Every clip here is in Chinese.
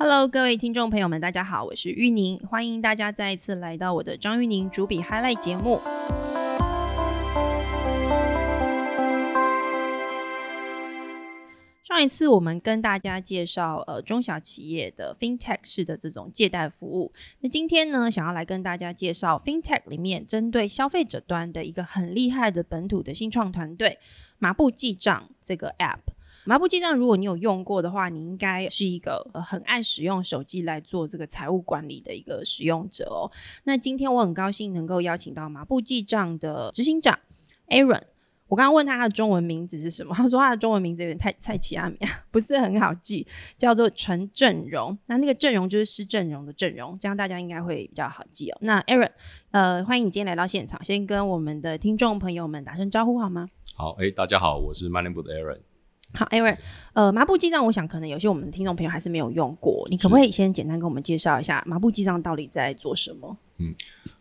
Hello，各位听众朋友们，大家好，我是玉宁，欢迎大家再一次来到我的张玉宁主笔 Highlight 节目。上一次我们跟大家介绍呃中小企业的 FinTech 式的这种借贷服务，那今天呢，想要来跟大家介绍 FinTech 里面针对消费者端的一个很厉害的本土的新创团队——麻布记账这个 App。麻布记账，如果你有用过的话，你应该是一个呃很爱使用手机来做这个财务管理的一个使用者哦。那今天我很高兴能够邀请到麻布记账的执行长 Aaron。我刚刚问他他的中文名字是什么，他说他的中文名字有点太蔡奇阿米，不是很好记，叫做陈振荣。那那个阵容就是施正荣的阵容，这样大家应该会比较好记哦。那 Aaron，呃，欢迎你今天来到现场，先跟我们的听众朋友们打声招呼好吗？好，哎，大家好，我是 m o n e y b o o 的 Aaron。好，Aaron，呃，麻布记账，我想可能有些我们听众朋友还是没有用过，你可不可以先简单跟我们介绍一下麻布记账到底在做什么？嗯，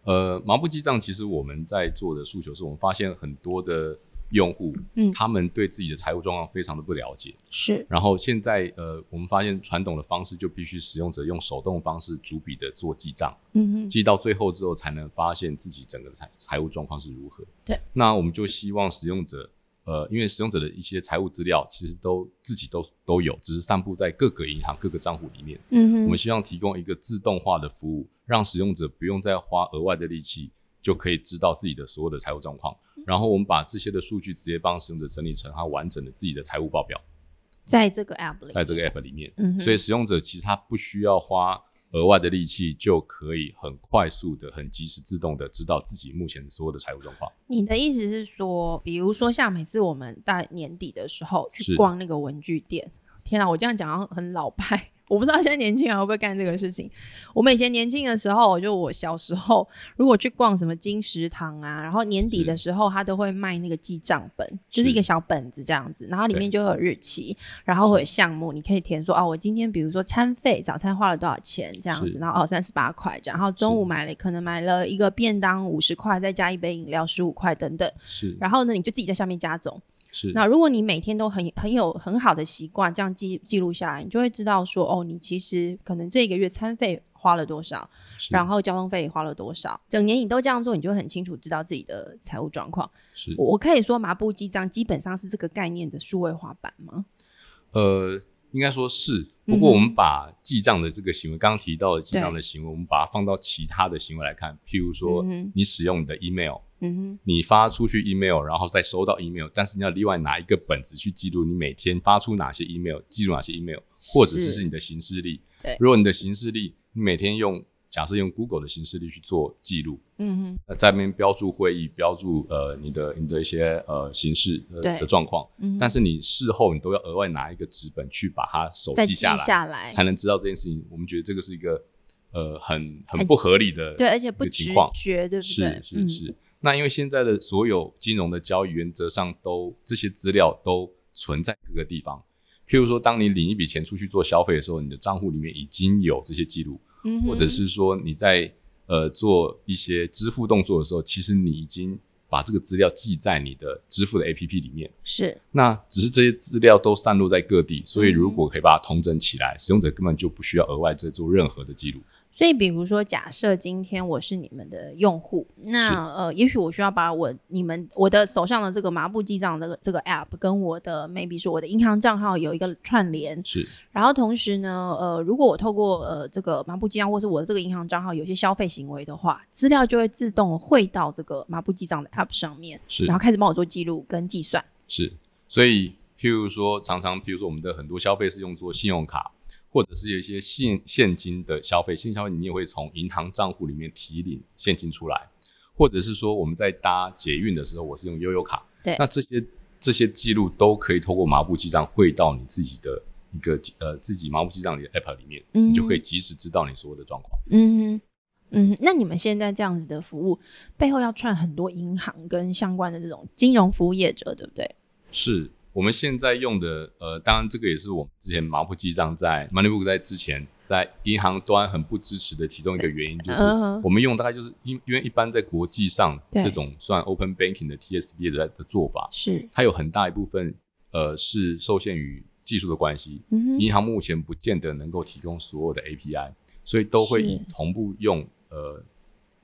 呃，麻布记账其实我们在做的诉求是我们发现很多的用户，嗯，他们对自己的财务状况非常的不了解，是。然后现在，呃，我们发现传统的方式就必须使用者用手动方式逐笔的做记账，嗯哼，记到最后之后才能发现自己整个财财务状况是如何。对。那我们就希望使用者。呃，因为使用者的一些财务资料其实都自己都都有，只是散布在各个银行各个账户里面。嗯哼，我们希望提供一个自动化的服务，让使用者不用再花额外的力气，就可以知道自己的所有的财务状况。然后我们把这些的数据直接帮使用者整理成他完整的自己的财务报表，在这个 app 里，在这个 app 里面。嗯所以使用者其实他不需要花。额外的力气就可以很快速的、很及时、自动的知道自己目前所有的财务状况。你的意思是说，比如说像每次我们在年底的时候去逛那个文具店，天啊，我这样讲很老派。我不知道现在年轻人会不会干这个事情。我们以前年轻的时候，就我小时候，如果去逛什么金石堂啊，然后年底的时候，他都会卖那个记账本，就是一个小本子这样子，然后里面就会有日期，然后会有项目，你可以填说哦，我今天比如说餐费，早餐花了多少钱这样子，然后哦三十八块这样，然后中午买了可能买了一个便当五十块，再加一杯饮料十五块等等，是，然后呢，你就自己在下面加总。是，那如果你每天都很很有很好的习惯，这样记记录下来，你就会知道说，哦，你其实可能这个月餐费花了多少，然后交通费花了多少，整年你都这样做，你就会很清楚知道自己的财务状况。是，我可以说麻布记账基本上是这个概念的数位化版吗？呃，应该说是。不过我们把记账的这个行为，刚刚提到的记账的行为，我们把它放到其他的行为来看，譬如说，你使用你的 email。嗯哼，你发出去 email，然后再收到 email，但是你要另外拿一个本子去记录你每天发出哪些 email，记录哪些 email，或者是是你的行事历。对，如果你的行事历，你每天用假设用 Google 的行事历去做记录，嗯哼，那在那边标注会议，标注呃你的你的一些呃形式的状况，嗯，但是你事后你都要额外拿一个纸本去把它手记下来，下来。才能知道这件事情。我们觉得这个是一个呃很很不合理的，对，而且不直觉，对不对？是是是。那因为现在的所有金融的交易原则上都这些资料都存在各个地方，譬如说，当你领一笔钱出去做消费的时候，你的账户里面已经有这些记录，或者是说你在呃做一些支付动作的时候，其实你已经把这个资料记在你的支付的 APP 里面。是，那只是这些资料都散落在各地，所以如果可以把它统整起来，使用者根本就不需要额外再做任何的记录。所以，比如说，假设今天我是你们的用户，那呃，也许我需要把我你们我的手上的这个麻布记账的这个 app 跟我的 maybe 是我的银行账号有一个串联，是。然后同时呢，呃，如果我透过呃这个麻布记账或是我的这个银行账号有些消费行为的话，资料就会自动汇到这个麻布记账的 app 上面，是。然后开始帮我做记录跟计算，是。所以，譬如说，常常譬如说我们的很多消费是用作信用卡。或者是有一些现现金的消费，现金消费你也会从银行账户里面提领现金出来，或者是说我们在搭捷运的时候，我是用悠游卡，对，那这些这些记录都可以透过麻布记账汇到你自己的一个呃自己麻布记账里的 app 里面，你就可以及时知道你所有的状况。嗯嗯，那你们现在这样子的服务背后要串很多银行跟相关的这种金融服务业者，对不对？是。我们现在用的，呃，当然这个也是我们之前麻布记账在 Moneybook 在之前在银行端很不支持的其中一个原因，就是我们用大概就是因因为一般在国际上这种算 Open Banking 的 TSB 的的做法，是。它有很大一部分呃是受限于技术的关系，嗯，银行目前不见得能够提供所有的 API，所以都会以同步用呃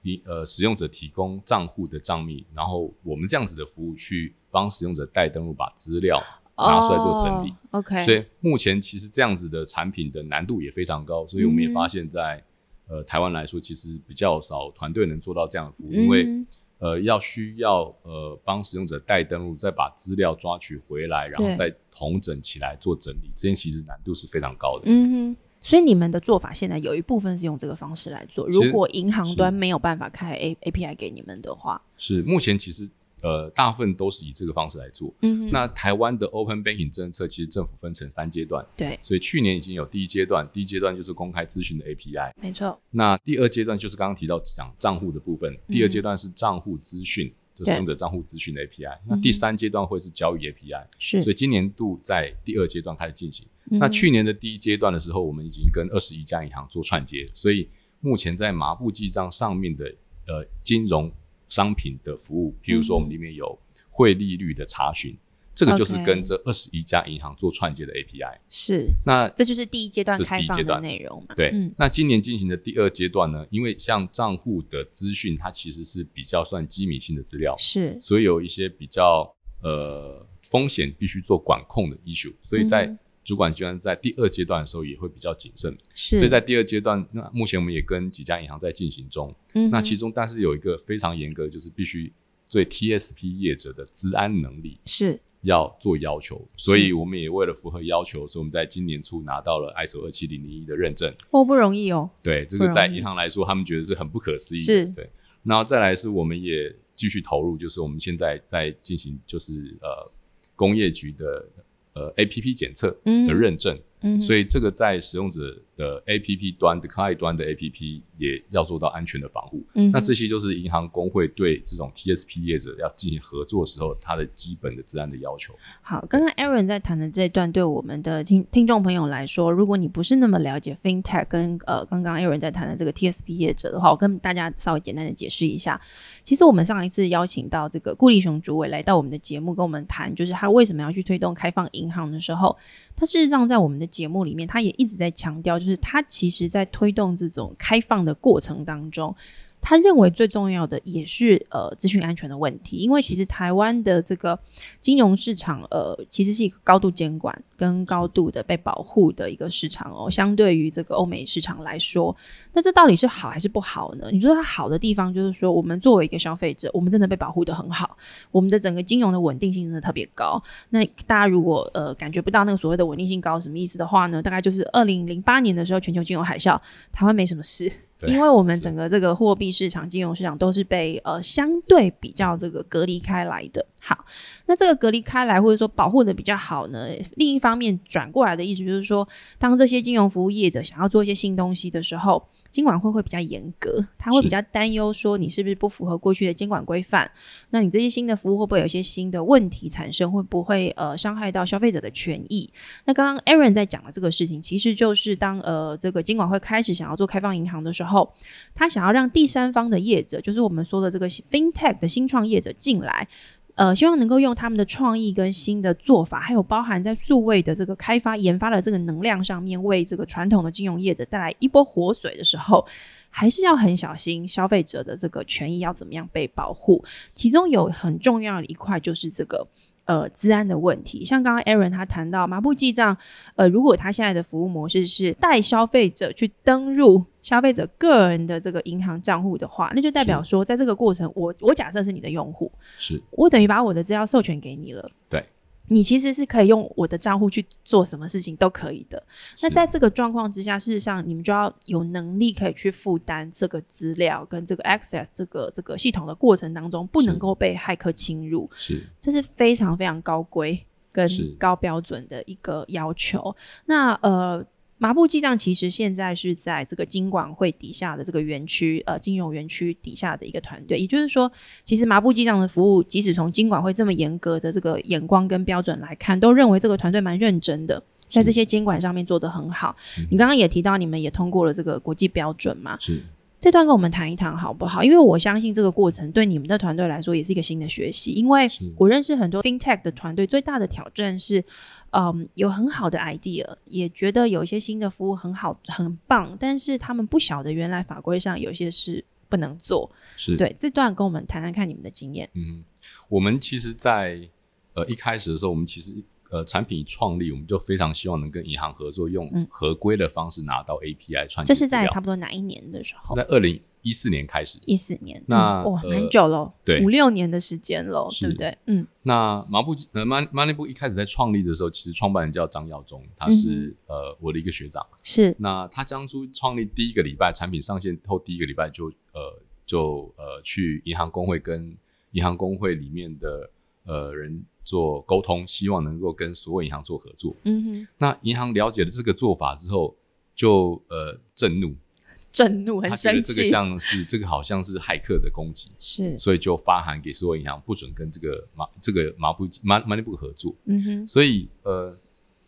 你呃使用者提供账户的账密，然后我们这样子的服务去帮使用者代登录，把资料拿出来做整理。哦 OK，所以目前其实这样子的产品的难度也非常高，所以我们也嗯发现在，呃台湾来说，其实比较少团队能做到这样的服务，因为嗯呃要需要呃帮使用者代登录，再把资料抓取回来，然后再统整起来做整理，这件其实难度是非常高的。嗯哼。所以你们的做法现在有一部分是用这个方式来做。如果银行端没有办法开 A A P I 给你们的话，是目前其实呃大部分都是以这个方式来做。嗯哼，那台湾的 Open Banking 政策其实政府分成三阶段，对，所以去年已经有第一阶段，第一阶段就是公开资讯的 API。没错，那第二阶段就是刚刚提到讲账户的部分，第二阶段是账户资讯，就使用者账户资讯的 API。那第三阶段会是交易 API，是。所以今年度在第二阶段开始进行。嗯那去年的第一阶段的时候，我们已经跟二十一家银行做串接，所以目前在麻布记账上面的呃金融商品的服务，譬如说我们里面有汇利率的查询，这个就是跟这二十一家银行做串接的 API。是，那这就是第一阶段。开放的内容嘛？对，嗯，那今年进行的第二阶段呢，因为像账户的资讯，它其实是比较算机密性的资料，是，所以有一些比较呃风险必须做管控的 issue，所以在嗯主管机关在第二阶段的时候也会比较谨慎。是，所以在第二阶段，那目前我们也跟几家银行在进行中。嗯那其中但是有一个非常严格，就是必须对 TSP 业者的资安能力是。要做要求，所以我们也为了符合要求，所以我们在今年初拿到了 ISO 二七零零一的认证。哦，不容易哦，对，这个在银行来说，他们觉得是很不可思议。是。对，然后再来是我们也继续投入，就是我们现在在进行就是呃工业局的呃 APP 检测嗯。的认证，嗯，所以这个在使用者的 APP 端的 client 端的 APP 也要做到安全的防护。嗯那这些就是银行工会对这种 TSP 业者要进行合作的时候，它的基本的治安的要求。好，刚刚 Aaron 在谈的这一段，对我们的听听众朋友来说，如果你不是那么了解 FinTech 跟呃刚刚 Aaron 在谈的这个 TSP 业者的话，我跟大家稍微简单的解释一下。其实我们上一次邀请到这个顾立雄主委来到我们的节目，跟我们谈，就是他为什么要去推动开放银行的时候，他事实上在我们的节目里面，他也一直在强调，就是他其实在推动这种开放的过程当中。他认为最重要的也是呃资讯安全的问题，因为其实台湾的这个金融市场呃其实是一个高度监管跟高度的被保护的一个市场哦，相对于这个欧美市场来说，那这到底是好还是不好呢？你说它好的地方就是说，我们作为一个消费者，我们真的被保护的很好，我们的整个金融的稳定性真的特别高。那大家如果呃感觉不到那个所谓的稳定性高什么意思的话呢，大概就是二零零八年的时候全球金融海啸，台湾没什么事。对因为我们整个这个货币市场、金融市场都是被呃相对比较这个隔离开来的。好，那这个隔离开来或者说保护的比较好呢，另一方面转过来的意思就是说，当这些金融服务业者想要做一些新东西的时候，监管会会比较严格，他会比较担忧说你是不是不符合过去的监管规范，那你这些新的服务会不会有一些新的问题产生，会不会呃伤害到消费者的权益？那刚刚 Aaron 在讲的这个事情，其实就是当呃这个监管会开始想要做开放银行的时候，他想要让第三方的业者，就是我们说的这个 FinTech 的新创业者进来。呃，希望能够用他们的创意跟新的做法，还有包含在数位的这个开发研发的这个能量上面，为这个传统的金融业者带来一波活水的时候，还是要很小心消费者的这个权益要怎么样被保护。其中有很重要的一块就是这个。呃，治安的问题，像刚刚 Aaron 他谈到麻布记账，呃，如果他现在的服务模式是带消费者去登入消费者个人的这个银行账户的话，那就代表说，在这个过程，我我假设是你的用户，是。我等于把我的资料授权给你了。对，你其实是可以用我的账户去做什么事情都可以的。那在这个状况之下，事实上你们就要有能力可以去负担这个资料跟这个 access 这个这个系统的过程当中，不能够被骇客侵入。是这是非常非常高规跟高标准的一个要求。那呃。麻布记账其实现在是在这个金管会底下的这个园区，呃，金融园区底下的一个团队。也就是说，其实麻布记账的服务，即使从金管会这么严格的这个眼光跟标准来看，都认为这个团队蛮认真的，在这些监管上面做得很好。你刚刚也提到，你们也通过了这个国际标准嘛？是这段跟我们谈一谈好不好？因为我相信这个过程对你们的团队来说也是一个新的学习。因为我认识很多 FinTech 的团队，最大的挑战是，嗯有很好的 idea，也觉得有一些新的服务很好很棒，但是他们不晓得原来法规上有些是不能做。是，对，这段跟我们谈谈看你们的经验。嗯，我们其实在，呃一开始的时候，我们其实呃产品创立，我们就非常希望能跟银行合作，用嗯合规的方式拿到 API 串这是。在差不多哪一年的时候是？在二零一四年开始。一四年。那嗯哇，呃蛮久了，对五六年的时间了，对不对？嗯，那麻布呃 Money Money Book 一开始在创立的时候，其实创办人叫张耀忠，他嗯是、呃我的一个学长。是那他当初创立第一个礼拜，产品上线后第一个礼拜就呃就呃去银行工会跟银行工会里面的呃人做沟通，希望能够跟所有银行做合作。嗯哼，那银行了解了这个做法之后，就呃震怒，震怒，很生气，这个像是这个好像是骇客的攻击，是，所以就发函给所有银行，不准跟这个马这个麻布麻 Money Book 合作。嗯哼，所以呃，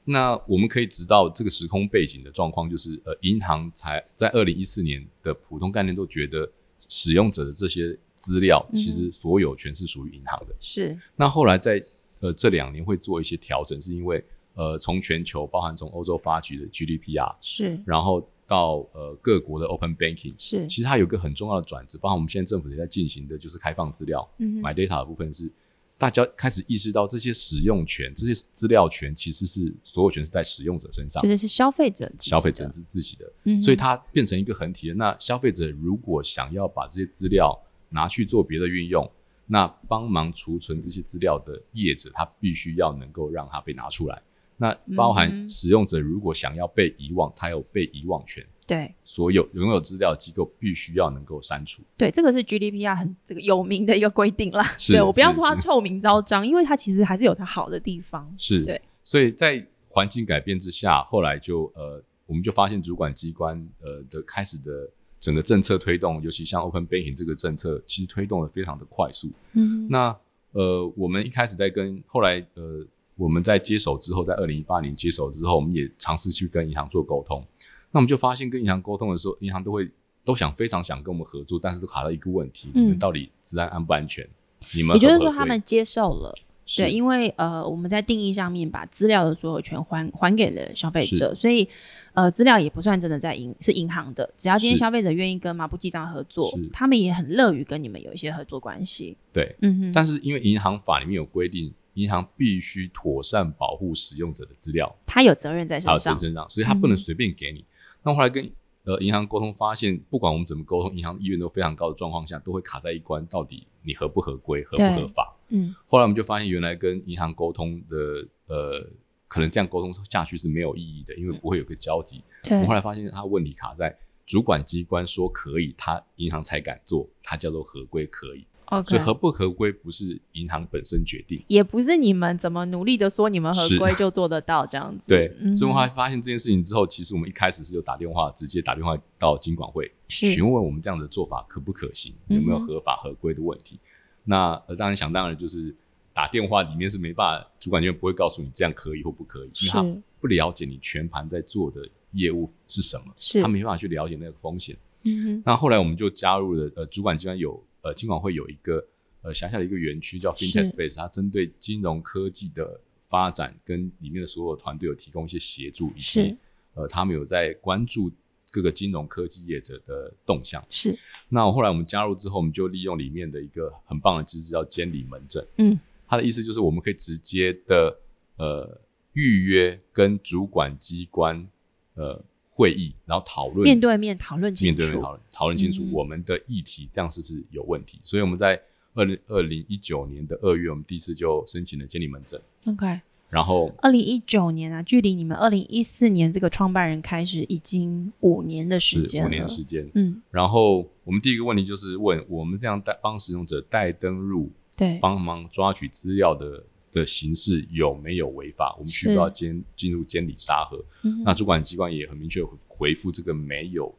那我们可以知道这个时空背景的状况，就是呃，银行才在二零一四年的普通概念都觉得使用者的这些资料，嗯其实所有权是属于银行的。是，那后来在呃这两年会做一些调整，是因为呃从全球，包含从欧洲发起的 GDPR，是，然后到呃各国的 Open Banking，是，其实它有个很重要的转折，包括我们现在政府也在进行的就是开放资料。买 data 的部分是大家开始意识到这些使用权、这些资料权其实是所有权是在使用者身上就，是是消费者消费者是自己的，嗯所以它变成一个横题了。那消费者如果想要把这些资料拿去做别的运用，那帮忙储存这些资料的业者，他必须要能够让它被拿出来。那包嗯含使用者如果想要被遗忘，他有被遗忘权，对所有拥有资料的机构必须要能够删除。对，这个是 GDPR 很这个有名的一个规定啦。是对我不要说它臭名昭彰，因为它其实还是有它好的地方。是，对，所以在环境改变之下，后来就呃，我们就发现主管机关呃的开始的整个政策推动，尤其像 Open Banking 这个政策，其实推动的非常的快速。嗯哼，那呃，我们一开始在跟后来呃，我们在接手之后，在二零一八年接手之后，我们也尝试去跟银行做沟通。那我们就发现，跟银行沟通的时候，银行都会都想非常想跟我们合作，但是都卡到一个问题：嗯你们到底治安安不安全？你们也就是说他们接受了。对，因为呃，我们在定义上面把资料的所有权还还给了消费者，所以呃，资料也不算真的在银是银行的。只要今天消费者愿意跟麻布记账合作，他们也很乐于跟你们有一些合作关系。对。嗯哼，但是因为银行法里面有规定，银行必须妥善保护使用者的资料，他有责任在身上身。身上，所以他不能嗯随便给你。那后来跟呃银行沟通，发现不管我们怎么沟通，银行意愿都非常高的状况下，都会卡在一关，到底你合不合规、合不合法？嗯，后来我们就发现，原来跟银行沟通的呃，可能这样沟通下去是没有意义的，因为不会有个交集。我对们后，来发现，他问题卡在主管机关说可以，他银行才敢做，它叫做合规可以。OK，所以合不合规不是银行本身决定。也不是你们怎么努力的说你们合规就做得到这样子。对，所以我们发现这件事情之后，其实我们一开始是有打电话，直接打电话到金管会询问我们这样的做法可不可行，有没有合法合规的问题。那呃，当然想当然就是打电话里面是没办法，主管机关不会告诉你这样可以或不可以，因为他不了解你全盘在做的业务是什么，是他没办法去了解那个风险。嗯哼，那后来我们就加入了呃，主管机关有呃，金管会有一个呃辖下的一个园区叫 FinTech Space，它针对金融科技的发展跟里面的所有团队有提供一些协助，以及呃，他们有在关注各个金融科技业者的动向。是，那后来我们加入之后，我们就利用里面的一个很棒的机制，叫监理门诊。嗯，它的意思就是我们可以直接的呃预约跟主管机关呃会议，然后讨论面对面讨论清楚，面对面讨论讨论清楚嗯我们的议题，这样是不是有问题？所以我们在二零二零一九年的二月，我们第一次就申请了监理门诊，OK，然后二零一九年啊，距离你们二零一四年这个创办人开始已经五年的时间五。年的时间。嗯，然后我们第一个问题就是问我们这样代帮使用者代登入，对，帮忙抓取资料的的形式有没有违法？我们需不需要监进入监理沙盒？嗯那主管机关也很明确回复这个没有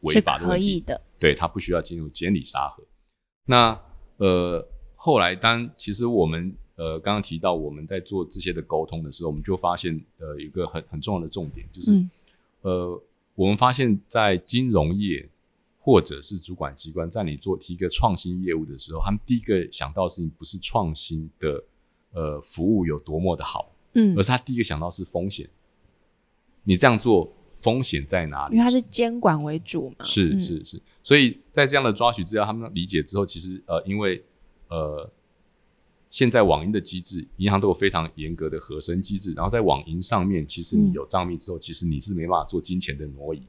违法的问题，可以的。对他不需要进入监理沙盒。那呃，后来当其实我们呃刚刚提到我们在做这些的沟通的时候，我们就发现呃有一个很很重要的重点，就是、嗯呃我们发现，在金融业或者是主管机关在你做提一个创新业务的时候，他们第一个想到的事情不是创新的呃服务有多么的好，嗯。而，是他第一个想到是风险。你这样做风险在哪里？因为它是监管为主嘛，是嗯。是是，所以在这样的抓取资料，他们理解之后，其实呃，因为呃，现在网银的机制，银行都有非常严格的核身机制，然后在网银上面，其实你嗯。有账密之后，其实你是没办法做金钱的挪移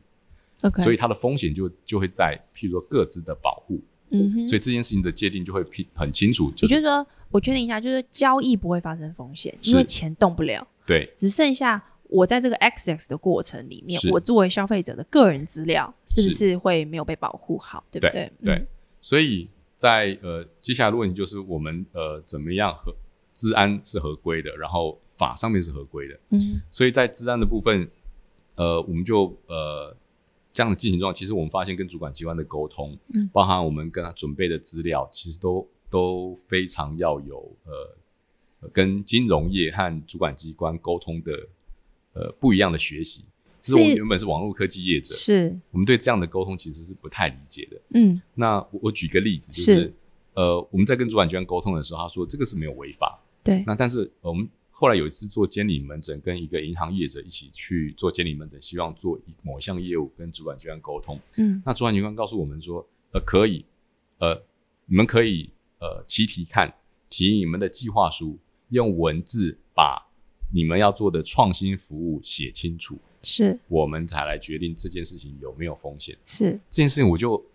，，OK，所以它的风险就就会在譬如说各自的保护，嗯哼，所以这件事情的界定就会拼很清楚，就是也就是说，我确定一下，就是交易不会发生风险，因为钱动不了，对只剩下我在这个 access 的过程里面，我作为消费者的个人资料是不是是会没有被保护好，对不对对？所以在呃接下来的问题就是我们呃怎么样合治安是合规的，然后法上面是合规的，嗯。所以在治安的部分，呃，我们就呃这样的进行状况，其实我们发现跟主管机关的沟通，嗯。包含我们跟他准备的资料，其实都都非常要有呃呃跟金融业和主管机关沟通的呃不一样的学习。就是我们原本是网络科技业者，是，我们对这样的沟通其实是不太理解的。嗯。那我我举个例子，就是。是呃我们在跟主管机关沟通的时候，他说这个是没有违法，对，那但是我们后来有一次做监理门诊，跟一个银行业者一起去做监理门诊，希望做一某一项业务跟主管机关沟通。嗯。那主管机关告诉我们说，呃，可以，呃，你们可以呃提提看，提你们的计划书，用文字把你们要做的创新服务写清楚，是。我们才来决定这件事情有没有风险。是，这件事情我就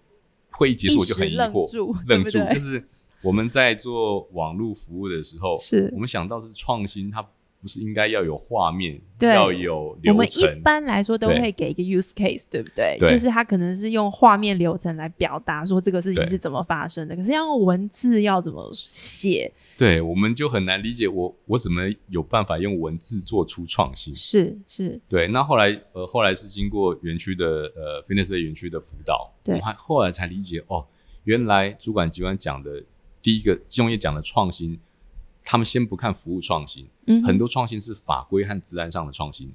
会议结束我就很疑惑，住愣住，就是我们在做网络服务的时候，是。我们想到是创新，它不是应该要有画面，要有我们一，般来说都会给一个 use case，对不对？对。就是它可能是用画面流程来表达说这个事情是怎么发生的，可是要用文字要怎么写？对，我们就很难理解我我怎么有办法用文字做出创新。是是，对，那后来呃后来是经过园区的呃 Fitness 园区的辅导，对。我还后来才理解哦，原来主管机关讲的第一个金融业讲的创新，他们先不看服务创新，嗯，很多创新是法规和治安上的创新。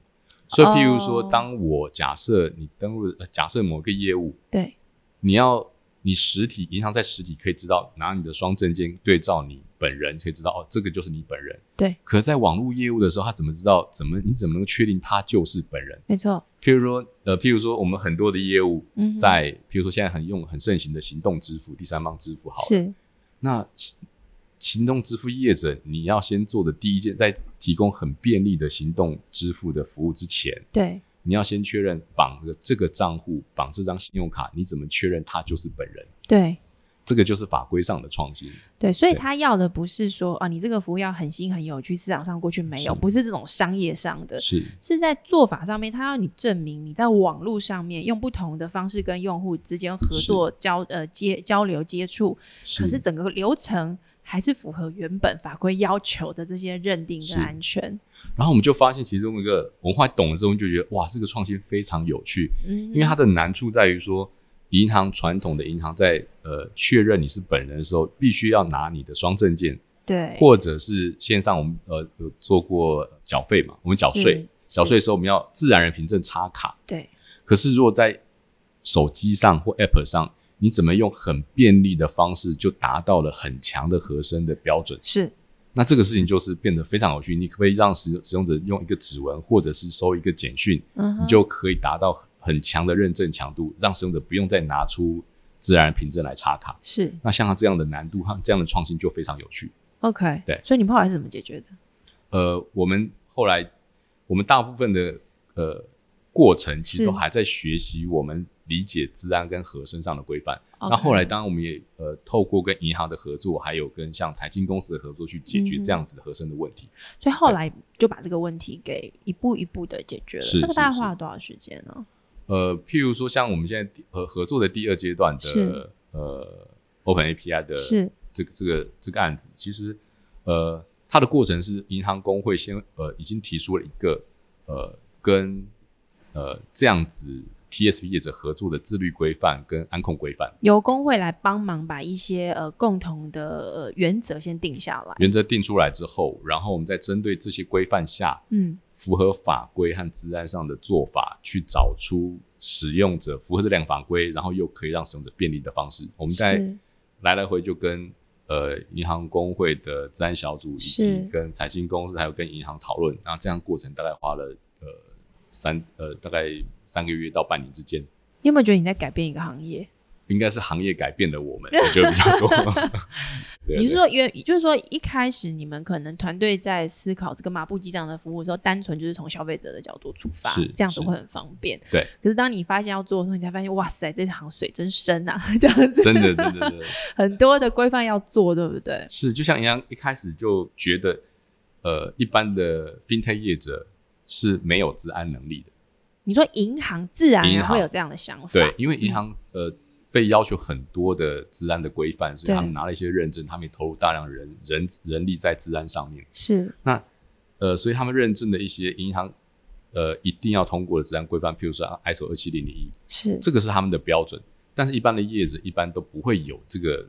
所以，譬如说，哦当我假设你登录，呃假设某个业务，对你要你实体银行在实体可以知道拿你的双证件对照你本人，可以知道哦，这个就是你本人。对，可是在网络业务的时候，他怎么知道？怎么你怎么能够确定他就是本人？没错，譬如说，呃，譬如说，我们很多的业务在，譬如说现在很用很盛行的行动支付、第三方支付，好了，是那行行动支付业者，你要先做的第一件，在提供很便利的行动支付的服务之前，对你要先确认绑了这个账户，绑这张信用卡，你怎么确认他就是本人？对这个就是法规上的创新。对，所以他要的不是说啊，你这个服务要很新很有趣，市场上过去没有，是。不是这种商业上的，是。是在做法上面，他要你证明你在网络上面用不同的方式跟用户之间合作交呃接交流接触，可是整个流程还是符合原本法规要求的这些认定跟安全。然后我们就发现其中一个文化懂了之后，就觉得哇，这个创新非常有趣，嗯，因为它的难处在于说，银行传统的银行在呃确认你是本人的时候，必须要拿你的双证件，对或者是线上我们呃有做过缴费嘛，我们缴税是，缴税的时候我们要自然人凭证插卡，对可是如果在手机上或 App 上，你怎么用很便利的方式就达到了很强的合身的标准？是那这个事情就是变得非常有趣。你可不可以让使使用者用一个指纹，或者是收一个简讯，嗯你就可以达到很强的认证强度，让使用者不用再拿出自然人凭证来插卡。是那像它这样的难度和这样的创新就非常有趣。OK 对所以你们后来是怎么解决的？呃，我们后来我们大部分的呃过程其实都还在学习我们理解治安跟和身上的规范。那后来当然我们也呃透过跟银行的合作，还有跟像财经公司的合作去解决这样子的和身的问题。所以后来就把这个问题给一步一步的解决了。是这个大概花了多少时间呢？呃，譬如说像我们现在第合合作的第二阶段的呃 Open API 的是这个这个这个案子，其实呃它的过程是银行工会先呃已经提出了一个呃跟呃这样子 TSP 业者合作的自律规范跟安控规范。由工会来帮忙把一些呃共同的呃原则先定下来。原则定出来之后，然后我们再针对这些规范下嗯，符合法规和治安上的做法，去找出使用者符合这两个法规，然后又可以让使用者便利的方式。我们在是。来来回就跟呃银行工会的治安小组，以及跟财经公司还有跟银行讨论，然后这样过程大概花了呃三呃大概三个月到半年之间。你有没有觉得你在改变一个行业？应该是行业改变了我们，我觉得比较多。你是说，原就是说一开始你们可能团队在思考这个马步机长的服务的时候，单纯就是从消费者的角度出发是，是这样子会很方便。对。可是当你发现要做的时候，你才发现，哇塞，这行水真深啊，这样子。真的，真的，真的很多的规范要做，对不对？是就像一样一开始就觉得，呃，一般的 fintech 业者是没有治安能力的。你说银行自然也会有这样的想法，对，因为银行、呃被要求很多的治安的规范，所以他们拿了一些认证，他们也投入大量人人人力在治安上面。是那呃，所以他们认证的一些银行呃一定要通过的治安规范，譬如说 ISO 二七零零一，是这个是他们的标准。但是，一般的业者一般都不会有这个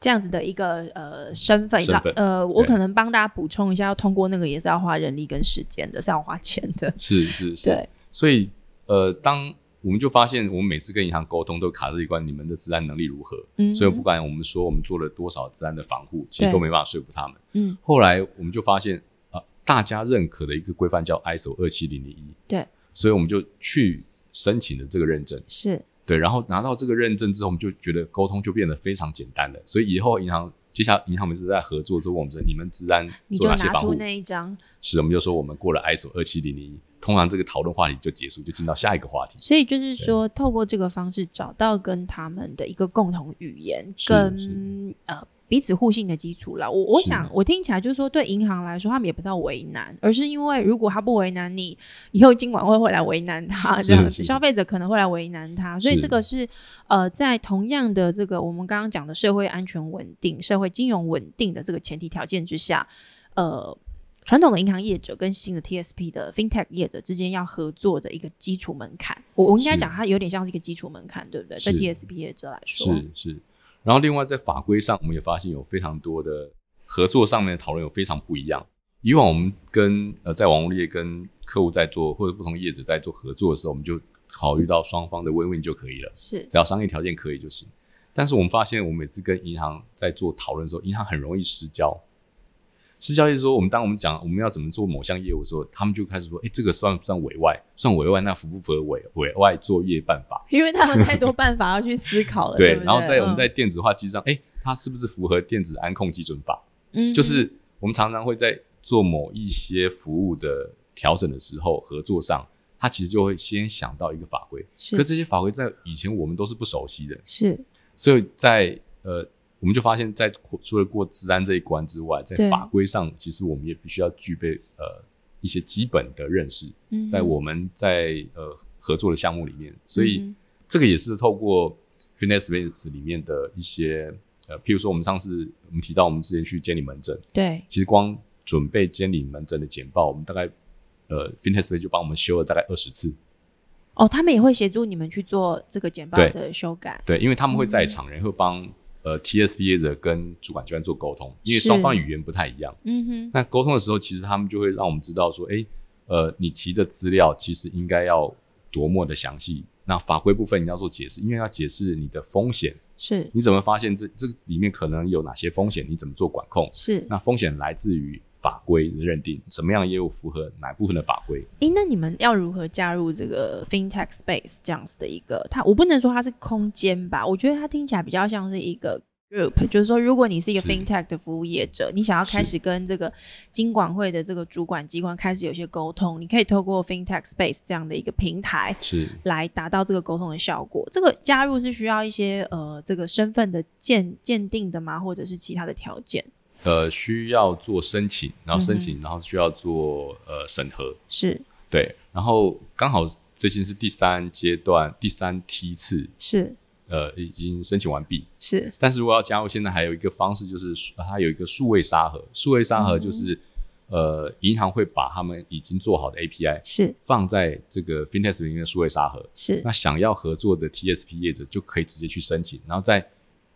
这样子的一个呃身份，身份呃，我可能帮大家补充一下，要通过那个也是要花人力跟时间的，是要花钱的。是是是，对，所以呃，当我们就发现，我们每次跟银行沟通都卡这一关，你们的治安能力如何？嗯，所以不管我们说我们做了多少治安的防护，其实都没办法说服他们。嗯，后来我们就发现，啊、大家认可的一个规范叫 ISO 二七零零一，对，所以我们就去申请了这个认证。是对，然后拿到这个认证之后，我们就觉得沟通就变得非常简单了。所以以后银行接下来银行每次在合作之后，我们说你们治安做哪些防护？那一张，是，我们就说我们过了 ISO 二七零零一，通常这个讨论话题就结束，就进到下一个话题。所以就是说，透过这个方式找到跟他们的一个共同语言，跟呃彼此互信的基础了。我我想，我听起来就是说，对银行来说，他们也不是要为难，而是因为如果他不为难你，以后金管会会来为难他，这样子，消费者可能会来为难他。所以这个是呃，在同样的这个我们刚刚讲的社会安全稳定、社会金融稳定的这个前提条件之下，呃。传统的银行业者跟新的 TSP 的 FinTech 业者之间要合作的一个基础门槛，我我应该讲它有点像是一个基础门槛，对不对？是对 TSP 业者来说，是是，然后另外在法规上，我们也发现有非常多的合作上面的讨论有非常不一样。以往我们跟呃在网络业跟客户在做或者不同业者在做合作的时候，我们就考虑到双方的 win-win 就可以了，是只要商业条件可以就行。但是我们发现，我们每次跟银行在做讨论的时候，银行很容易失焦。失焦意思说，我们当我们讲我们要怎么做某项业务的时候，他们就开始说：“哎，这个算不算委外？算委外，那符不符合委委外作业办法？” 因为他们太多办法要去思考了，对然后在我们嗯。在电子化机上，哎、它是不是符合电子安控基准法？嗯？就是我们常常会在做某一些服务的调整的时候，合作上，他其实就会先想到一个法规，是。可这些法规在以前我们都是不熟悉的，是。所以在呃，我们就发现，在除了过治安这一关之外，在法规上，其实我们也必须要具备呃一些基本的认识，嗯在我们在呃合作的项目里面，所以。嗯这个也是透过 Fitness Space 里面的一些呃，譬如说我们上次我们提到我们之前去监理门诊，对。其实光准备监理门诊的简报，我们大概呃 Fitness Space 就帮我们修了大概二十次。哦，他们也会协助你们去做这个简报的修改，对，因为他们会在场，然后帮呃 TSP 业者跟主管机关做沟通，因为双方语言不太一样。嗯哼，那沟通的时候，其实他们就会让我们知道说，哎，呃，你提的资料其实应该要多么的详细。那法规部分你要做解释，因为要解释你的风险，是你怎么发现这这个里面可能有哪些风险？你怎么做管控？是。那风险来自于法规的认定，什么样的业务符合哪部分的法规？诶，那你们要如何加入这个 FinTech Space 这样子的一个？它我不能说它是空间吧，我觉得它听起来比较像是一个 group，就是说，如果你是一个 FinTech 的服务业者，你想要开始跟这个金管会的这个主管机关开始有些沟通，你可以透过 FinTech Space 这样的一个平台。是来达到这个沟通的效果，这个加入是需要一些呃这个身份的鉴鉴定的吗？或者是其他的条件？呃，需要做申请，然后申嗯请，然后需要做呃审核，是对，然后刚好最近是第三阶段第三梯次，是呃，已经申请完毕。是但是如果要加入，现在还有一个方式，就是呃它有一个数位沙盒。数位沙盒就是、呃，银行会把他们已经做好的 API 是放在这个 FinTech 里面的数位沙盒。是那想要合作的 TSP 业者就可以直接去申请，然后在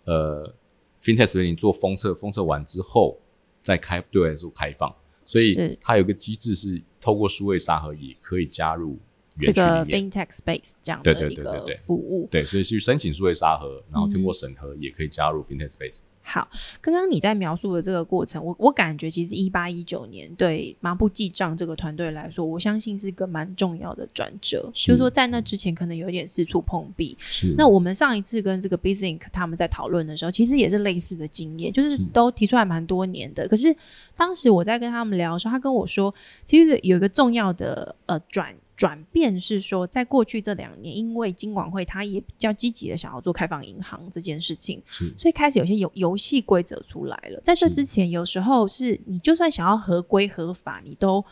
呃 FinTech 你做封测，封测完之后再开对外做开放。所以它有一个机制是透过数位沙盒也可以加入这个。FinTech Space 这样对的一个对对对对服务。对，所以去申请数位沙盒，然后通嗯过审核，也可以加入 FinTech Space。好，刚刚你在描述的这个过程，我我感觉其实一八一九年对麻布记账这个团队来说，我相信是个蛮重要的转折。是就是说，在那之前可能有点四处碰壁。是那我们上一次跟这个 Bizink 他们在讨论的时候，其实也是类似的经验，就是是都提出来蛮多年的。可是当时我在跟他们聊的时候，他跟我说，其实有一个重要的呃转转变是说，在过去这两年，因为金管会他也比较积极的想要做开放银行这件事情，是所以开始有些游游戏规则出来了。在这之前，有时候是你就算想要合规合法，你都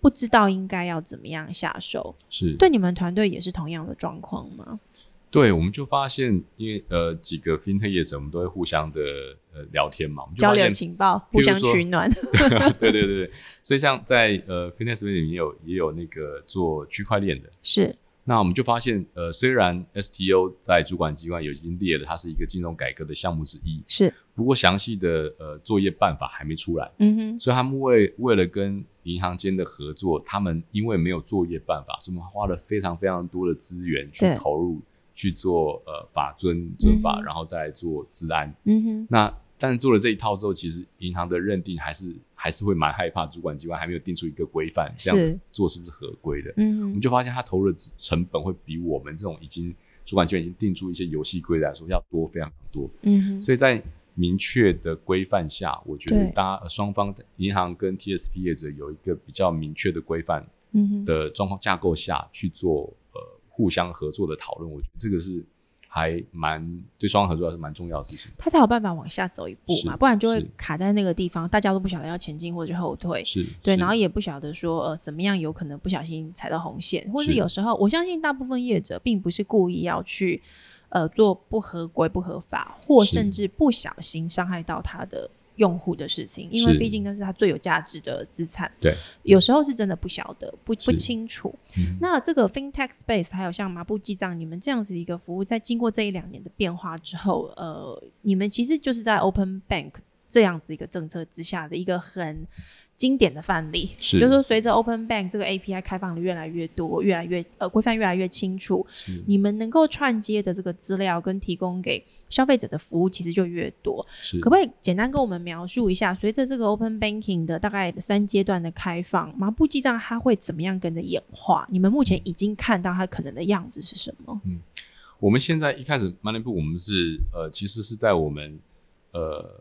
不知道应该要怎么样下手。是，对你们团队也是同样的状况吗？对，我们就发现，因为呃几个 FinTech 业者，我们都会互相的呃聊天嘛，我们就交流情报，互相取暖。对对对对，所以像在呃 FinTech 里面也有也有那个做区块链的，是那我们就发现，呃，虽然 STO 在主管机关有已经列了，它是一个金融改革的项目之一，是，不过详细的呃作业办法还没出来，嗯哼，所以他们为为了跟银行间的合作，他们因为没有作业办法，所以我们花了非常非常多的资源去投入去做呃法遵遵法，嗯。然后再来做治安。嗯哼，那但是做了这一套之后，其实银行的认定还是还是会蛮害怕，主管机关还没有定出一个规范，这样做是不是合规的？嗯哼，我们就发现他投入的成本会比我们这种已经主管机关已经定出一些游戏规则来说要多非常多。嗯哼，所以在明确的规范下，我觉得对。大家呃双方银行跟 TSP 业者有一个比较明确的规范嗯哼，的状况架构下去做呃互相合作的讨论，我觉得这个是还蛮对双方合作还是蛮重要的事情。他才有办法往下走一步嘛，不然就会卡在那个地方，大家都不晓得要前进或者后退。是，对，然后也不晓得说呃怎么样有可能不小心踩到红线，或是是有时候我相信大部分业者并不是故意要去呃做不合规、不合法，或甚至不小心伤害到他的用户的事情，因为毕竟那是他最有价值的资产。对，有时候是真的不晓得、不不清楚。嗯那这个 FinTech Space 还有像麻布记账，你们这样子的一个服务，在经过这一两年的变化之后，呃，你们其实就是在 Open Bank 这样子一个政策之下的一个很经典的范例，是就是说随着 Open Bank 这个 API 开放的越来越多，越来越呃规范越来越清楚，你们能够串接的这个资料跟提供给消费者的服务其实就越多。是可不可以简单跟我们描述一下，随着这个 Open Banking 的大概三阶段的开放，麻布记账它会怎么样跟着演化？你们目前已经看到它可能的样子是什么？嗯我们现在一开始 Money Book 我们是呃，其实是在我们呃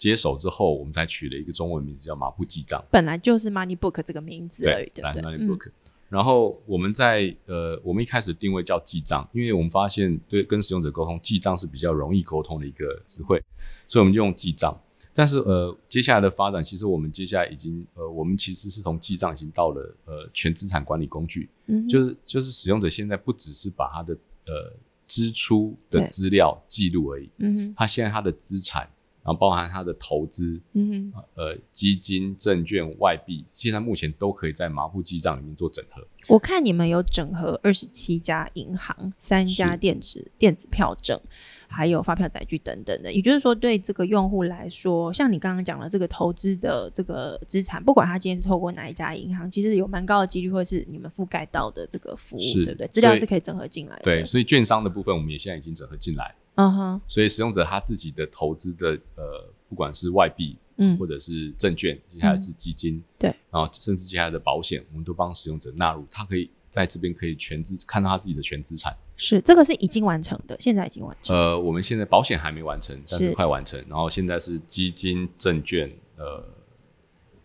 接手之后，我们才取了一个中文名字叫马布记账。本来就是 Money Book 这个名字而已，对本来是不对？Money Book、然后我们在呃，我们一开始定位叫记账，因为我们发现对跟使用者沟通，记账是比较容易沟通的一个词汇，所以我们就用记账。但是呃，接下来的发展，其实我们接下来已经呃，我们其实是从记账已经到了呃全资产管理工具，嗯，就是就是使用者现在不只是把他的呃支出的对资料记录而已，嗯，他现在他的资产，然后包含它的投资，嗯，呃，基金、证券、外币，现在目前都可以在麻布记账里面做整合。我看你们有整合二十七家银行、三家电子电子票证，还有发票载具等等的。也就是说，对这个用户来说，像你刚刚讲的这个投资的这个资产，不管他今天是透过哪一家银行，其实有蛮高的几率会是你们覆盖到的这个服务，对不对？资料是可以整合进来的。对，，所以券商的部分我们也现在已经整合进来，嗯哼，所以使用者他自己的投资的呃，不管是外币嗯或者是证券，接下来是基金，对，然后甚至接下来的保险，我们都帮使用者纳入，他可以在这边可以全资看到他自己的全资产。是这个是已经完成的，现在已经完成。呃，我们现在保险还没完成，但是是快完成。然后现在是基金、证券、呃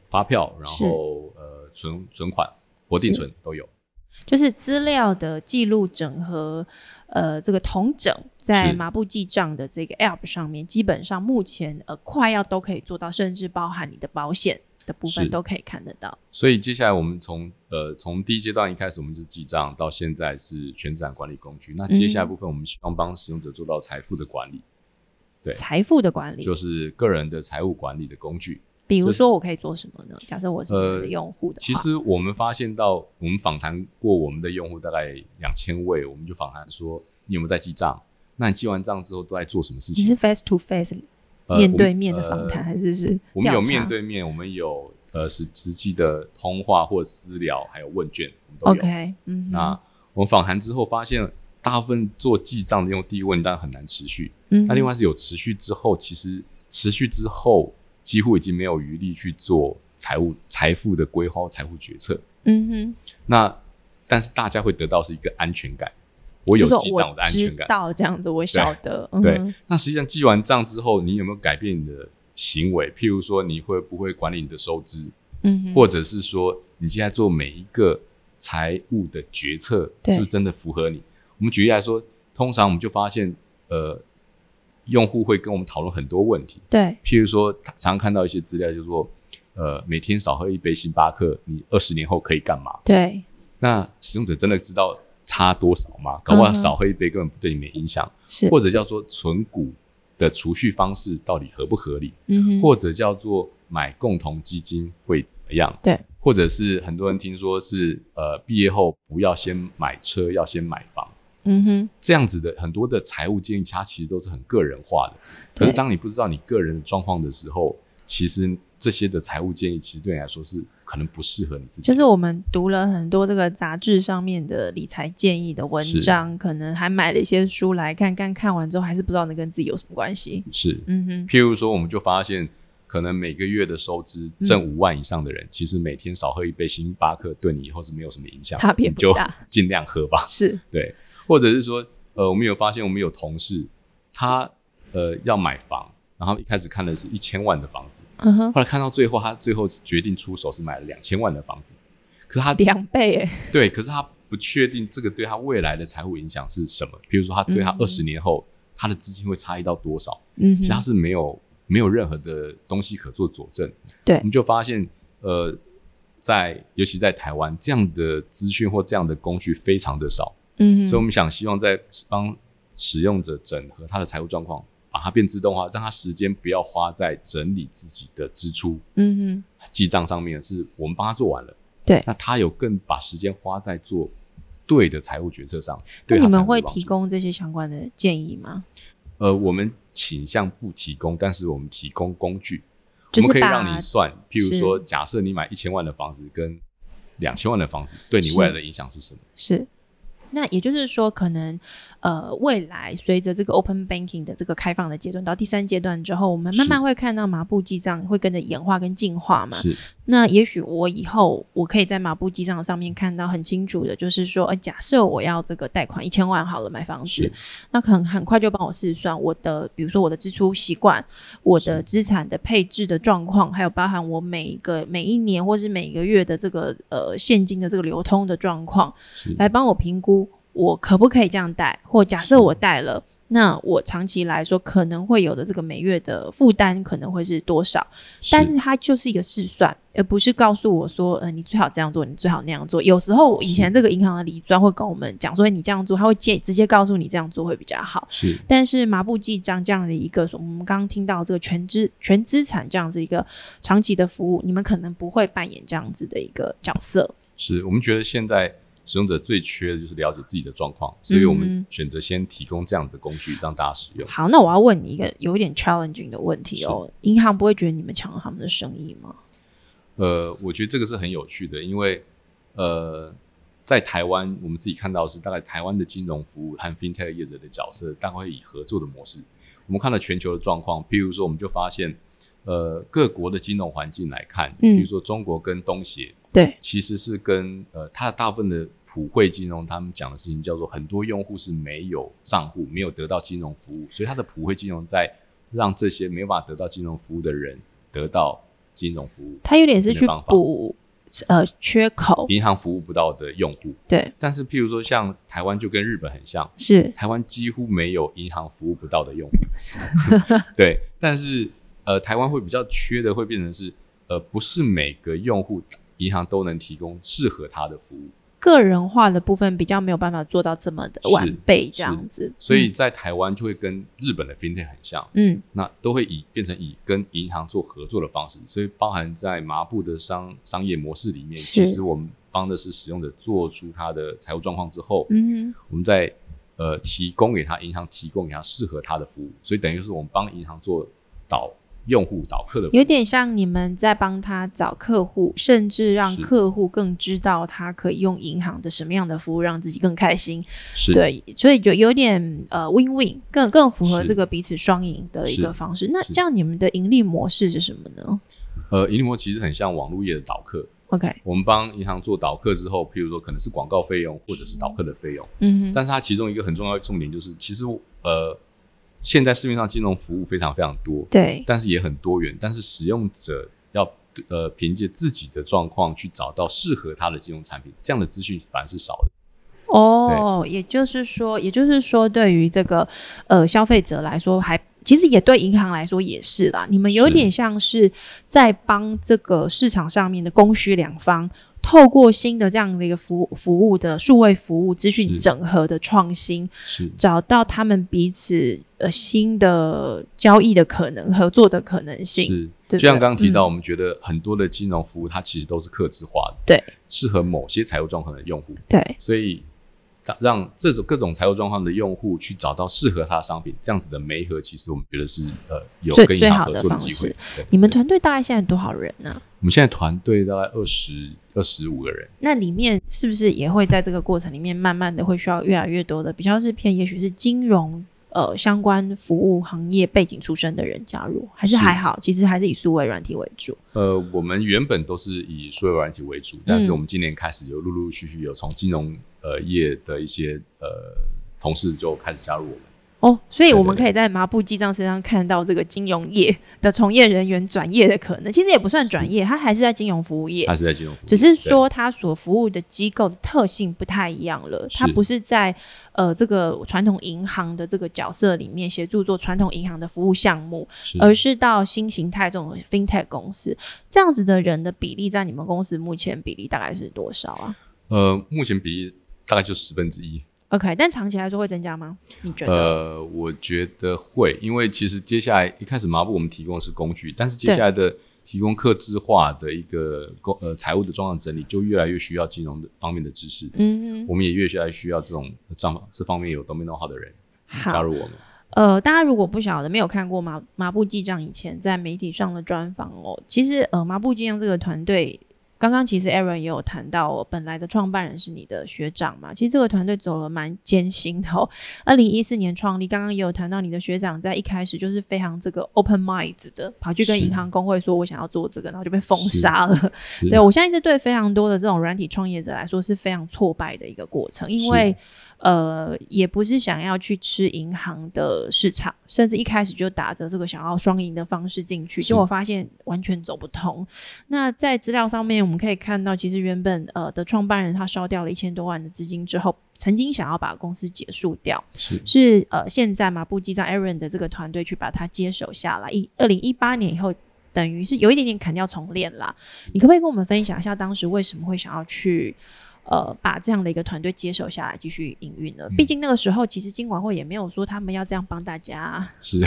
发票，然后呃存存款、活定存都有。就是资料的记录整合，呃，这个统整在麻布记账的这个 App 上面，基本上目前呃快要都可以做到，甚至包含你的保险的部分都可以看得到。所以接下来我们从呃从第一阶段一开始，我们就是记账，到现在是全资产管理工具。那接下来部分，我们希望帮使用者做到财富的管理，对财富的管理，就是个人的财务管理的工具。比如就是说我可以做什么呢？假设我是你的呃用户的话，其实我们发现到，我们访谈过我们的用户大概两千位，我们就访谈说你有没有在记账？那你记完账之后都在做什么事情？你是 face to face 呃面对面的访谈，呃还是是我们有面对面，我们有呃实实际的通话或私聊，还有问卷，我们都有。？OK，嗯，那我们访谈之后发现，大部分做记账的用第一个问然很难持续。嗯，那另外是有持续之后，其实持续之后几乎已经没有余力去做财务财富的规划、财富决策。嗯哼，那但是大家会得到是一个安全感，我有就是记账，我的安全感。到这样子，我晓得。嗯对，那实际上记完账之后，你有没有改变你的行为？譬如说，你会不会管理你的收支，嗯哼，或者是说，你现在做每一个财务的决策，是不是真的符合你？我们举例来说，通常我们就发现，呃，用户会跟我们讨论很多问题，对，譬如说，常常看到一些资料，就是说，呃，每天少喝一杯星巴克，你二十年后可以干嘛？对，那使用者真的知道差多少吗？搞不好少喝一杯根本不对你没影响，是，或者叫做存股的储蓄方式到底合不合理，嗯，或者叫做买共同基金会怎么样？对，或者是很多人听说是呃毕业后不要先买车，要先买房。嗯哼，这样子的很多的财务建议，它其实都是很个人化的。可是当你不知道你个人的状况的时候，其实这些的财务建议，其实对你来说是可能不适合你自己。就是我们读了很多这个杂志上面的理财建议的文章，可能还买了一些书来看看，看完之后还是不知道那跟自己有什么关系。是，嗯哼，譬如说，我们就发现，可能每个月的收支嗯。挣五万以上的人，其实每天少喝一杯星巴克，对你以后是没有什么影响，差别不大。尽量喝吧。是，对，或者是说，呃，我们有发现，我们有同事，他呃要买房，然后一开始看的是一千万的房子，嗯哼，后来看到最后，他最后决定出手是买了两千万的房子，可是他两倍哎，对，可是他不确定这个对他未来的财务影响是什么，比如说他对他嗯二十年后、他的资金会差异到多少，嗯，其实他是没有没有任何的东西可做佐证。对我们就发现，呃，在尤其在台湾，这样的资讯或这样的工具非常的少，嗯，所以我们想希望在帮使用者整合他的财务状况，把它变自动化，让他时间不要花在整理自己的支出嗯哼，记账上面，是我们帮他做完了。对那他有更把时间花在做对的财务决策上。那对你们会提供这些相关的建议吗？呃，我们倾向不提供，但是我们提供工具，就是我们可以让你算，譬如说，假设你买一千万的房子跟两千万的房子，对你未来的影响是什么？是。那也就是说，可能呃，未来随着这个 open banking 的这个开放的阶段，到第三阶段之后，我们慢慢会看到麻布记账会跟着演化跟进化嘛。是那也许我以后我可以在麻布机上上面看到很清楚的，就是说，呃，假设我要这个贷款一千万好了买房子，那可能很快就帮我试算我的，比如说我的支出习惯、我的是资产的配置的状况，还有包含我每一个每一年或是每个月的这个呃现金的这个流通的状况，是来帮我评估我可不可以这样贷，或假设我贷了。那我长期来说可能会有的这个每月的负担可能会是多少？但是它就是一个试算，而不是告诉我说，呃，你最好这样做，你最好那样做。有时候以前这个银行的理专会跟我们讲说，你这样做，他会建直接告诉你这样做会比较好。是但是麻布记账这样的一个，我们刚刚听到这个全资全资产这样子一个长期的服务，你们可能不会扮演这样子的一个角色。是，我们觉得现在使用者最缺的就是了解自己的状况，所以我嗯们选择先提供这样的工具让大家使用。好，那我要问你一个有一点 challenging 的问题哦，银行不会觉得你们抢了他们的生意吗？呃，我觉得这个是很有趣的，因为呃，在台湾我们自己看到是大概台湾的金融服务和 fintech 业者的角色，大概会以合作的模式。我们看到全球的状况，譬如说，我们就发现，呃，各国的金融环境来看，嗯比如说中国跟东协，对，其实是跟呃，它的大部分的普惠金融，他们讲的事情叫做很多用户是没有账户，没有得到金融服务，所以它的普惠金融在让这些没有办法得到金融服务的人得到金融服务，它有点是去补呃缺口，银行服务不到的用户。对，但是，譬如说像台湾就跟日本很像，是。台湾几乎没有银行服务不到的用户。对，但是呃，台湾会比较缺的会变成是呃，不是每个用户银行都能提供适合他的服务。个人化的部分比较没有办法做到这么的完备这样子，所以在台湾就会跟日本的 fintech 很像，嗯。那都会以变成以跟银行做合作的方式，所以包含在麻布的商商业模式里面，其实我们帮的是使用者做出他的财务状况之后，嗯哼。我们在呃提供给他银行提供给他适合他的服务，所以等于是我们帮银行做导用户导客的有点像你们在帮他找客户，甚至让客户更知道他可以用银行的什么样的服务，让自己更开心。是。对，所以就有点呃 win win，更更符合是。这个彼此双赢的一个方式。那是。这样你们的盈利模式是什么呢？呃，盈利模式其实很像网络业的导客。？OK，我们帮银行做导客之后，譬如说可能是广告费用或者是导客的费用，嗯哼，但是它其中一个很重要的重点就是，其实呃，现在市面上金融服务非常非常多，对，但是也很多元，但是使用者要呃凭借自己的状况去找到适合他的金融产品，这样的资讯反而是少的。哦，也就是说，也就是说，对于这个呃消费者来说，还其实也对银行来说也是啦。你们有是。点像是在帮这个市场上面的供需两方，透过新的这样的一个服务服务的数位服务资讯整合的创新，是。找到他们彼此呃新的交易的可能、合作的可能性。是，就像对刚刚提到，嗯。我们觉得很多的金融服务它其实都是客制化的，对，适合某些财务状况的用户，对，所以让让这种各种财务状况的用户去找到适合他的商品，这样子的媒合，其实我们觉得是呃有最跟银行合最好的方作机会式。你们团队大概现在多少人呢？我们现在团队大概二十二十五个人，那里面是不是也会在这个过程里面，慢慢的会需要越来越多的比较是偏，也许是金融呃相关服务行业背景出身的人加入，还是是还好？其实还是以数位软体为主。呃，我们原本都是以数位软体为主，但是我们今年开始就陆陆续续有从金融呃业的一些呃同事就开始加入我们。哦，所以我们可以在麻布记账身上看到这个金融业的从业人员转业的可能。其实也不算转业，他还是在金融服务业他，是在金融服务，只是说他所服务的机构的特性不太一样了。他不是在呃这个传统银行的这个角色里面协助做传统银行的服务项目，是而是到新形态这种 fintech 公司，这样子的人的比例，在你们公司目前比例大概是多少啊呃，目前比例大概就十分之一。？OK，但长期来说会增加吗？你觉得？呃，我觉得会，因为其实接下来一开始麻布我们提供的是工具，但是接下来的提供客制化的一个工呃财务的状况整理，就越来越需要金融的方面的知识。嗯我们也越来越需要这种账这方面有 domain how 的人，好。加入我们。呃，大家如果不晓得，没有看过麻麻布记账以前在媒体上的专访哦，其实呃，麻布记账这个团队，刚刚其实 Aaron 也有谈到、我，本来的创办人是你的学长嘛，其实这个团队走了蛮艰辛的哦。二零一四年创立，刚刚也有谈到你的学长在一开始就是非常这个 open mind 的，跑去跟银行工会说我想要做这个，然后就被封杀了。对我相信这对非常多的这种软体创业者来说是非常挫败的一个过程，因为呃，也不是想要去吃银行的市场，甚至一开始就打着这个想要双赢的方式进去，是结果发现完全走不通。那在资料上面我们可以看到，其实原本呃的创办人他烧掉了一千多万的资金之后，曾经想要把公司结束掉，是是呃现在嘛布基在 Aaron 的这个团队去把它接手下来。一二零一八年以后，等于是有一点点砍掉重练啦。你可不可以跟我们分享一下当时为什么会想要去？呃，把这样的一个团队接手下来，继续营运了？毕竟那个时候，其实金管会也没有说他们要这样帮大家。是，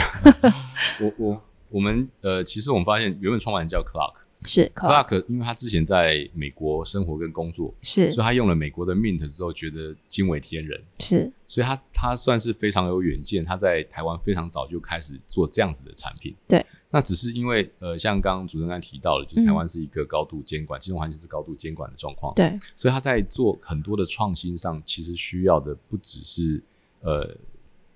我我我们呃，其实我们发现原本创办人叫 Clark。是 Clark 因为他之前在美国生活跟工作，是所以他用了美国的 Mint 之后，觉得惊为天人。是所以他他算是非常有远见，他在台湾非常早就开始做这样子的产品。对，那只是因为呃，像刚刚主持人刚才提到的，就是嗯台湾是一个高度监管，金融环境是高度监管的状况，对，所以他在做很多的创新上，其实需要的不只是呃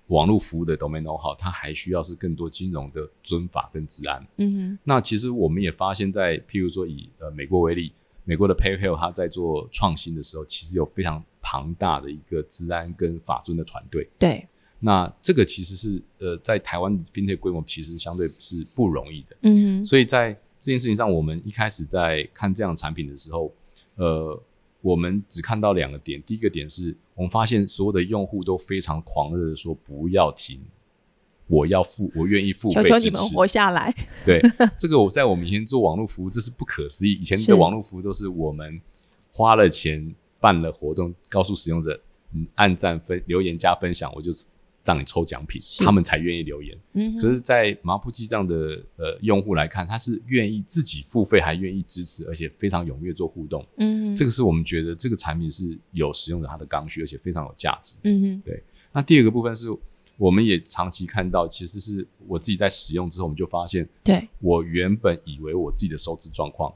网络服务的 domain know how，它还需要是更多金融的遵法跟治安。嗯哼那其实我们也发现在，譬如说以呃美国为例，美国的 PayPal 它在做创新的时候，其实有非常庞大的一个治安跟法遵的团队。哼，对，那这个其实是呃在台湾的 FinTech 规模其实相对是不容易的，嗯哼，所以在这件事情上，我们一开始在看这样的产品的时候，呃，我们只看到两个点。第一个点是我们发现所有的用户都非常狂热的说不要停，我要付，我愿意付费求求你持活下来。对，这个我在我们以前做网络服务，这是不可思议。以前的网络服务都是我们花了钱办了活动，告诉使用者，嗯，按赞分留言加分享，我就让你抽奖品，他们才愿意留言。嗯，可是，在麻布记账的呃用户来看，他是愿意自己付费，还愿意支持，而且非常踊跃做互动。嗯哼，这个是我们觉得这个产品是有使用者他的刚需，而且非常有价值。嗯哼，那第二个部分是，我们也长期看到，其实是我自己在使用之后，我们就发现，对我原本以为我自己的收支状况，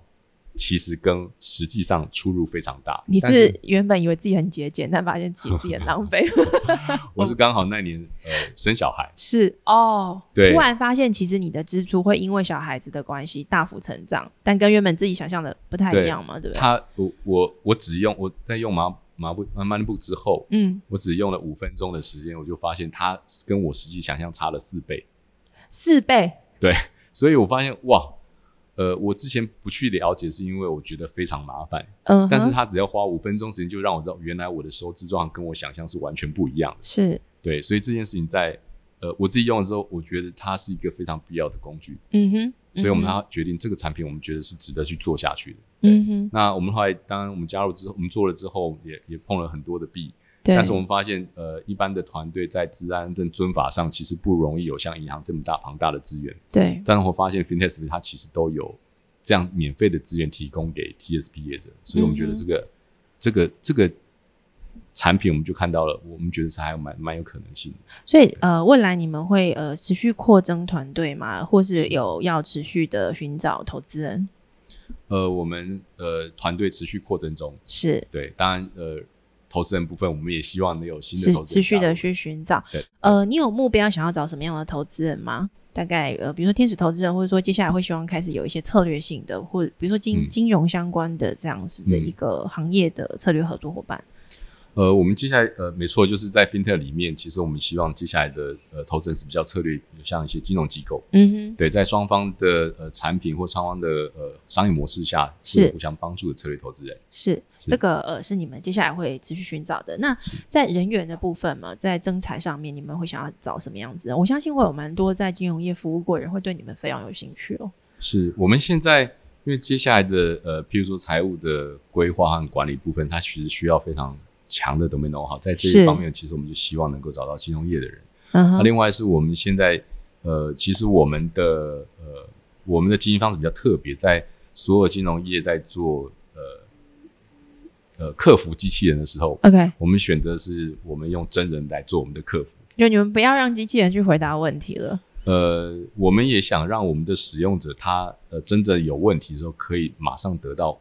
其实跟实际上出入非常大。你是原本以为自己很节俭，但发现其实自己很浪费。我是刚好那年呃生小孩，是哦，对突然发现其实你的支出会因为小孩子的关系大幅成长，但跟原本自己想象的不太一样嘛，对不对？他我我我只用我在用麻麻布麻布之后，嗯，我只用了五分钟的时间，我就发现它跟我实际想象差了四倍。四倍，对，所以我发现哇，呃，我之前不去了解，是因为我觉得非常麻烦。嗯哼，但是他只要花五分钟时间，就让我知道原来我的收支状况跟我想象是完全不一样的。是，对，所以这件事情在呃我自己用的时候，我觉得它是一个非常必要的工具。嗯哼，所以我们要决定这个产品，我们觉得是值得去做下去的。嗯哼，那我们后来当然我们加入之后，我们做了之后，也也碰了很多的壁，对，但是我们发现，呃，一般的团队在治安跟遵法上其实不容易有像银行这么大庞大的资源。对，但是我发现 FinTech 它其实都有这样免费的资源提供给 TSP 业者，所以我们觉得这个、这个这个产品，我们就看到了，我们觉得是还有蛮蛮有可能性的。所以呃，未来你们会呃持续扩增团队吗？或是有要持续的寻找投资人？呃，我们呃团队持续扩增中，是对，当然呃投资人部分，我们也希望能有新的投资人持续的去寻找。呃，你有目标想要找什么样的投资人吗？大概呃，比如说天使投资人，或者说接下来会希望开始有一些策略性的，或者比如说金、嗯金融相关的这样子的嗯一个行业的策略合作伙伴。呃，我们接下来呃，没错，就是在 FinTech 里面，其实我们希望接下来的呃投资人是比较策略，像一些金融机构，嗯哼，对，在双方的呃产品或双方的呃商业模式下，是互相帮助的策略投资人。是是这个呃，是你们接下来会持续寻找的。那在人员的部分嘛，在增财上面，你们会想要找什么样子的？我相信会有蛮多在金融业服务过的人会对你们非常有兴趣哦。是我们现在因为接下来的呃，譬如说财务的规划和管理部分，它其实需要非常强的 domain know-how，在这一方面，其实我们就希望能够找到金融业的人。那另外是我们现在呃，其实我们的呃，我们的经营方式比较特别，在所有金融业在做呃呃客服机器人的时候，OK，我们选择是我们用真人来做我们的客服。就你们不要让机器人去回答问题了。呃，我们也想让我们的使用者他呃真的有问题的时候，可以马上得到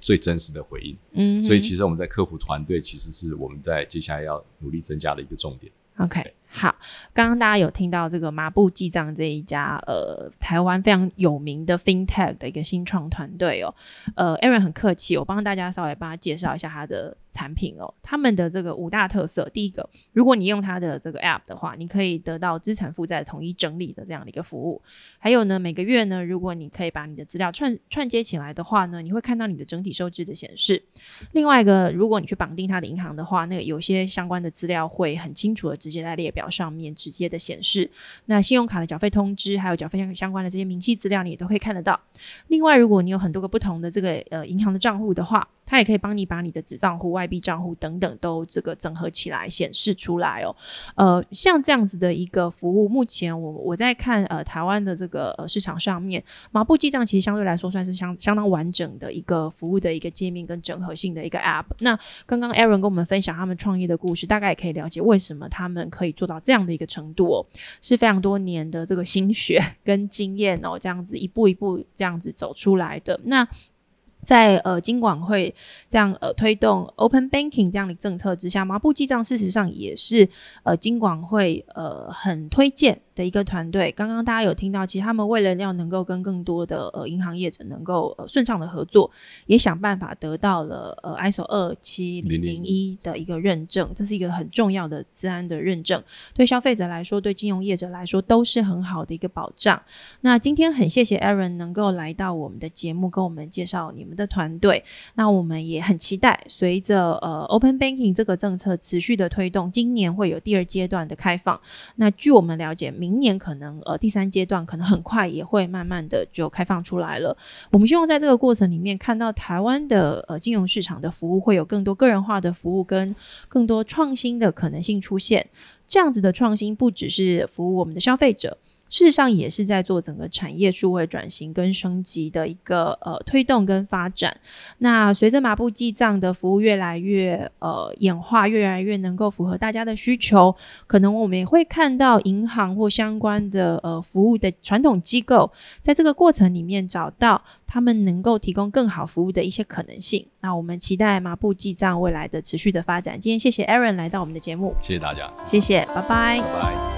最真实的回应。嗯，所以其实我们在客服团队其实是我们在接下来要努力增加的一个重点。OK，好，刚刚大家有听到这个麻布记账这一家呃台湾非常有名的 FinTech 的一个新创团队哦，呃，Aaron 很客气，我帮大家稍微帮他介绍一下他的产品哦。他们的这个五大特色，第一个，如果你用它的这个 App 的话，你可以得到资产负债统一整理的这样的一个服务。还有呢，每个月呢，如果你可以把你的资料串串接起来的话呢，你会看到你的整体收支的显示。另外一个，如果你去绑定它的银行的话，那个有些相关的资料会很清楚的直接在列表上面直接的显示。那信用卡的缴费通知，还有缴费相相关的这些明细资料，你也都可以看得到。另外，如果你有很多个不同的这个呃银行的账户的话，它也可以帮你把你的子账户、外币账户等等都这个整合起来显示出来哦。呃，像这样子的一个服务，目前我我在看呃台湾的这个呃市场上面，麻布记账其实相对来说算是相相当完整的一个服务的一个界面跟整合性的一个 App。那刚刚 Aaron 跟我们分享他们创业的故事，大概也可以了解为什么他们可以做到这样的一个程度哦，是非常多年的这个心血 跟经验哦，这样子一步一步这样子走出来的。那在呃金管会这样呃推动 Open Banking 这样的政策之下，麻布记账事实上也是呃金管会呃很推荐的一个团队。刚刚大家有听到，其实他们为了要能够跟更多的呃银行业者能够呃顺畅的合作，也想办法得到了呃 ISO 二七零零一的一个认证，这是一个很重要的治安的认证，对消费者来说，对金融业者来说都是很好的一个保障。那今天很谢谢 Aaron 能够来到我们的节目，跟我们介绍你们的团队。那我们也很期待，随着呃 Open Banking 这个政策持续的推动，今年会有第二阶段的开放。那据我们了解，明年可能呃第三阶段可能很快也会慢慢的就开放出来了。我们希望在这个过程里面看到台湾的呃金融市场的服务会有更多个人化的服务跟更多创新的可能性出现。这样子的创新不只是服务我们的消费者。事实上也是在做整个产业数位转型跟升级的一个呃推动跟发展。那随着麻布记账的服务越来越呃演化，越来越能够符合大家的需求，可能我们也会看到银行或相关的呃服务的传统机构，在这个过程里面找到他们能够提供更好服务的一些可能性。那我们期待麻布记账未来的持续的发展。今天谢谢 Aaron 来到我们的节目，谢谢大家，谢谢，拜拜。拜拜。